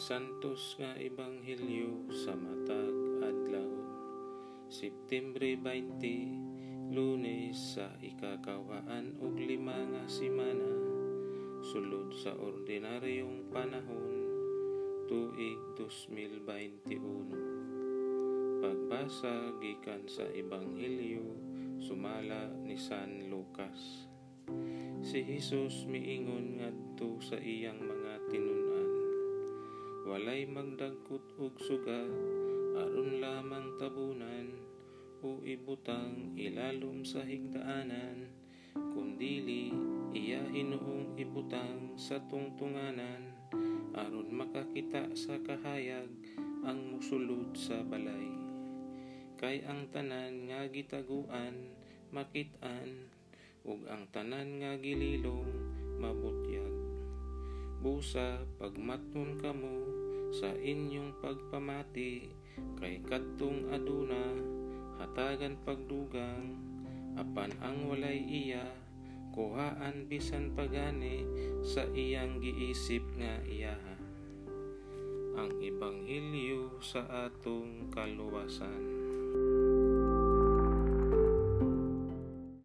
Santos nga Ebanghelyo sa matag adlaw Septembre 20 Lunes sa ikakawaan og lima nga semana sulod sa ordinaryong panahon tuig 2021 Pagbasa gikan sa Ebanghelyo sumala ni San Lucas. Si Jesus miingon ngadto sa iyang mga tinunan walay magdagkot og suga aron lamang tabunan o ibutang ilalom sa higdaanan. Kundili iya hinuong ibutang sa tungtunganan aron makakita sa kahayag ang musulod sa balay. Kay ang tanan nga gitaguan makit-an ug ang tanan nga gililong mabutyag busa pagmatnon kamo sa inyong pagpamati kay kadtong aduna hatagan pagdugang apan ang walay iya kuhaan bisan pagani sa iyang giisip nga iyaha ang ebanghelyo sa atong kaluwasan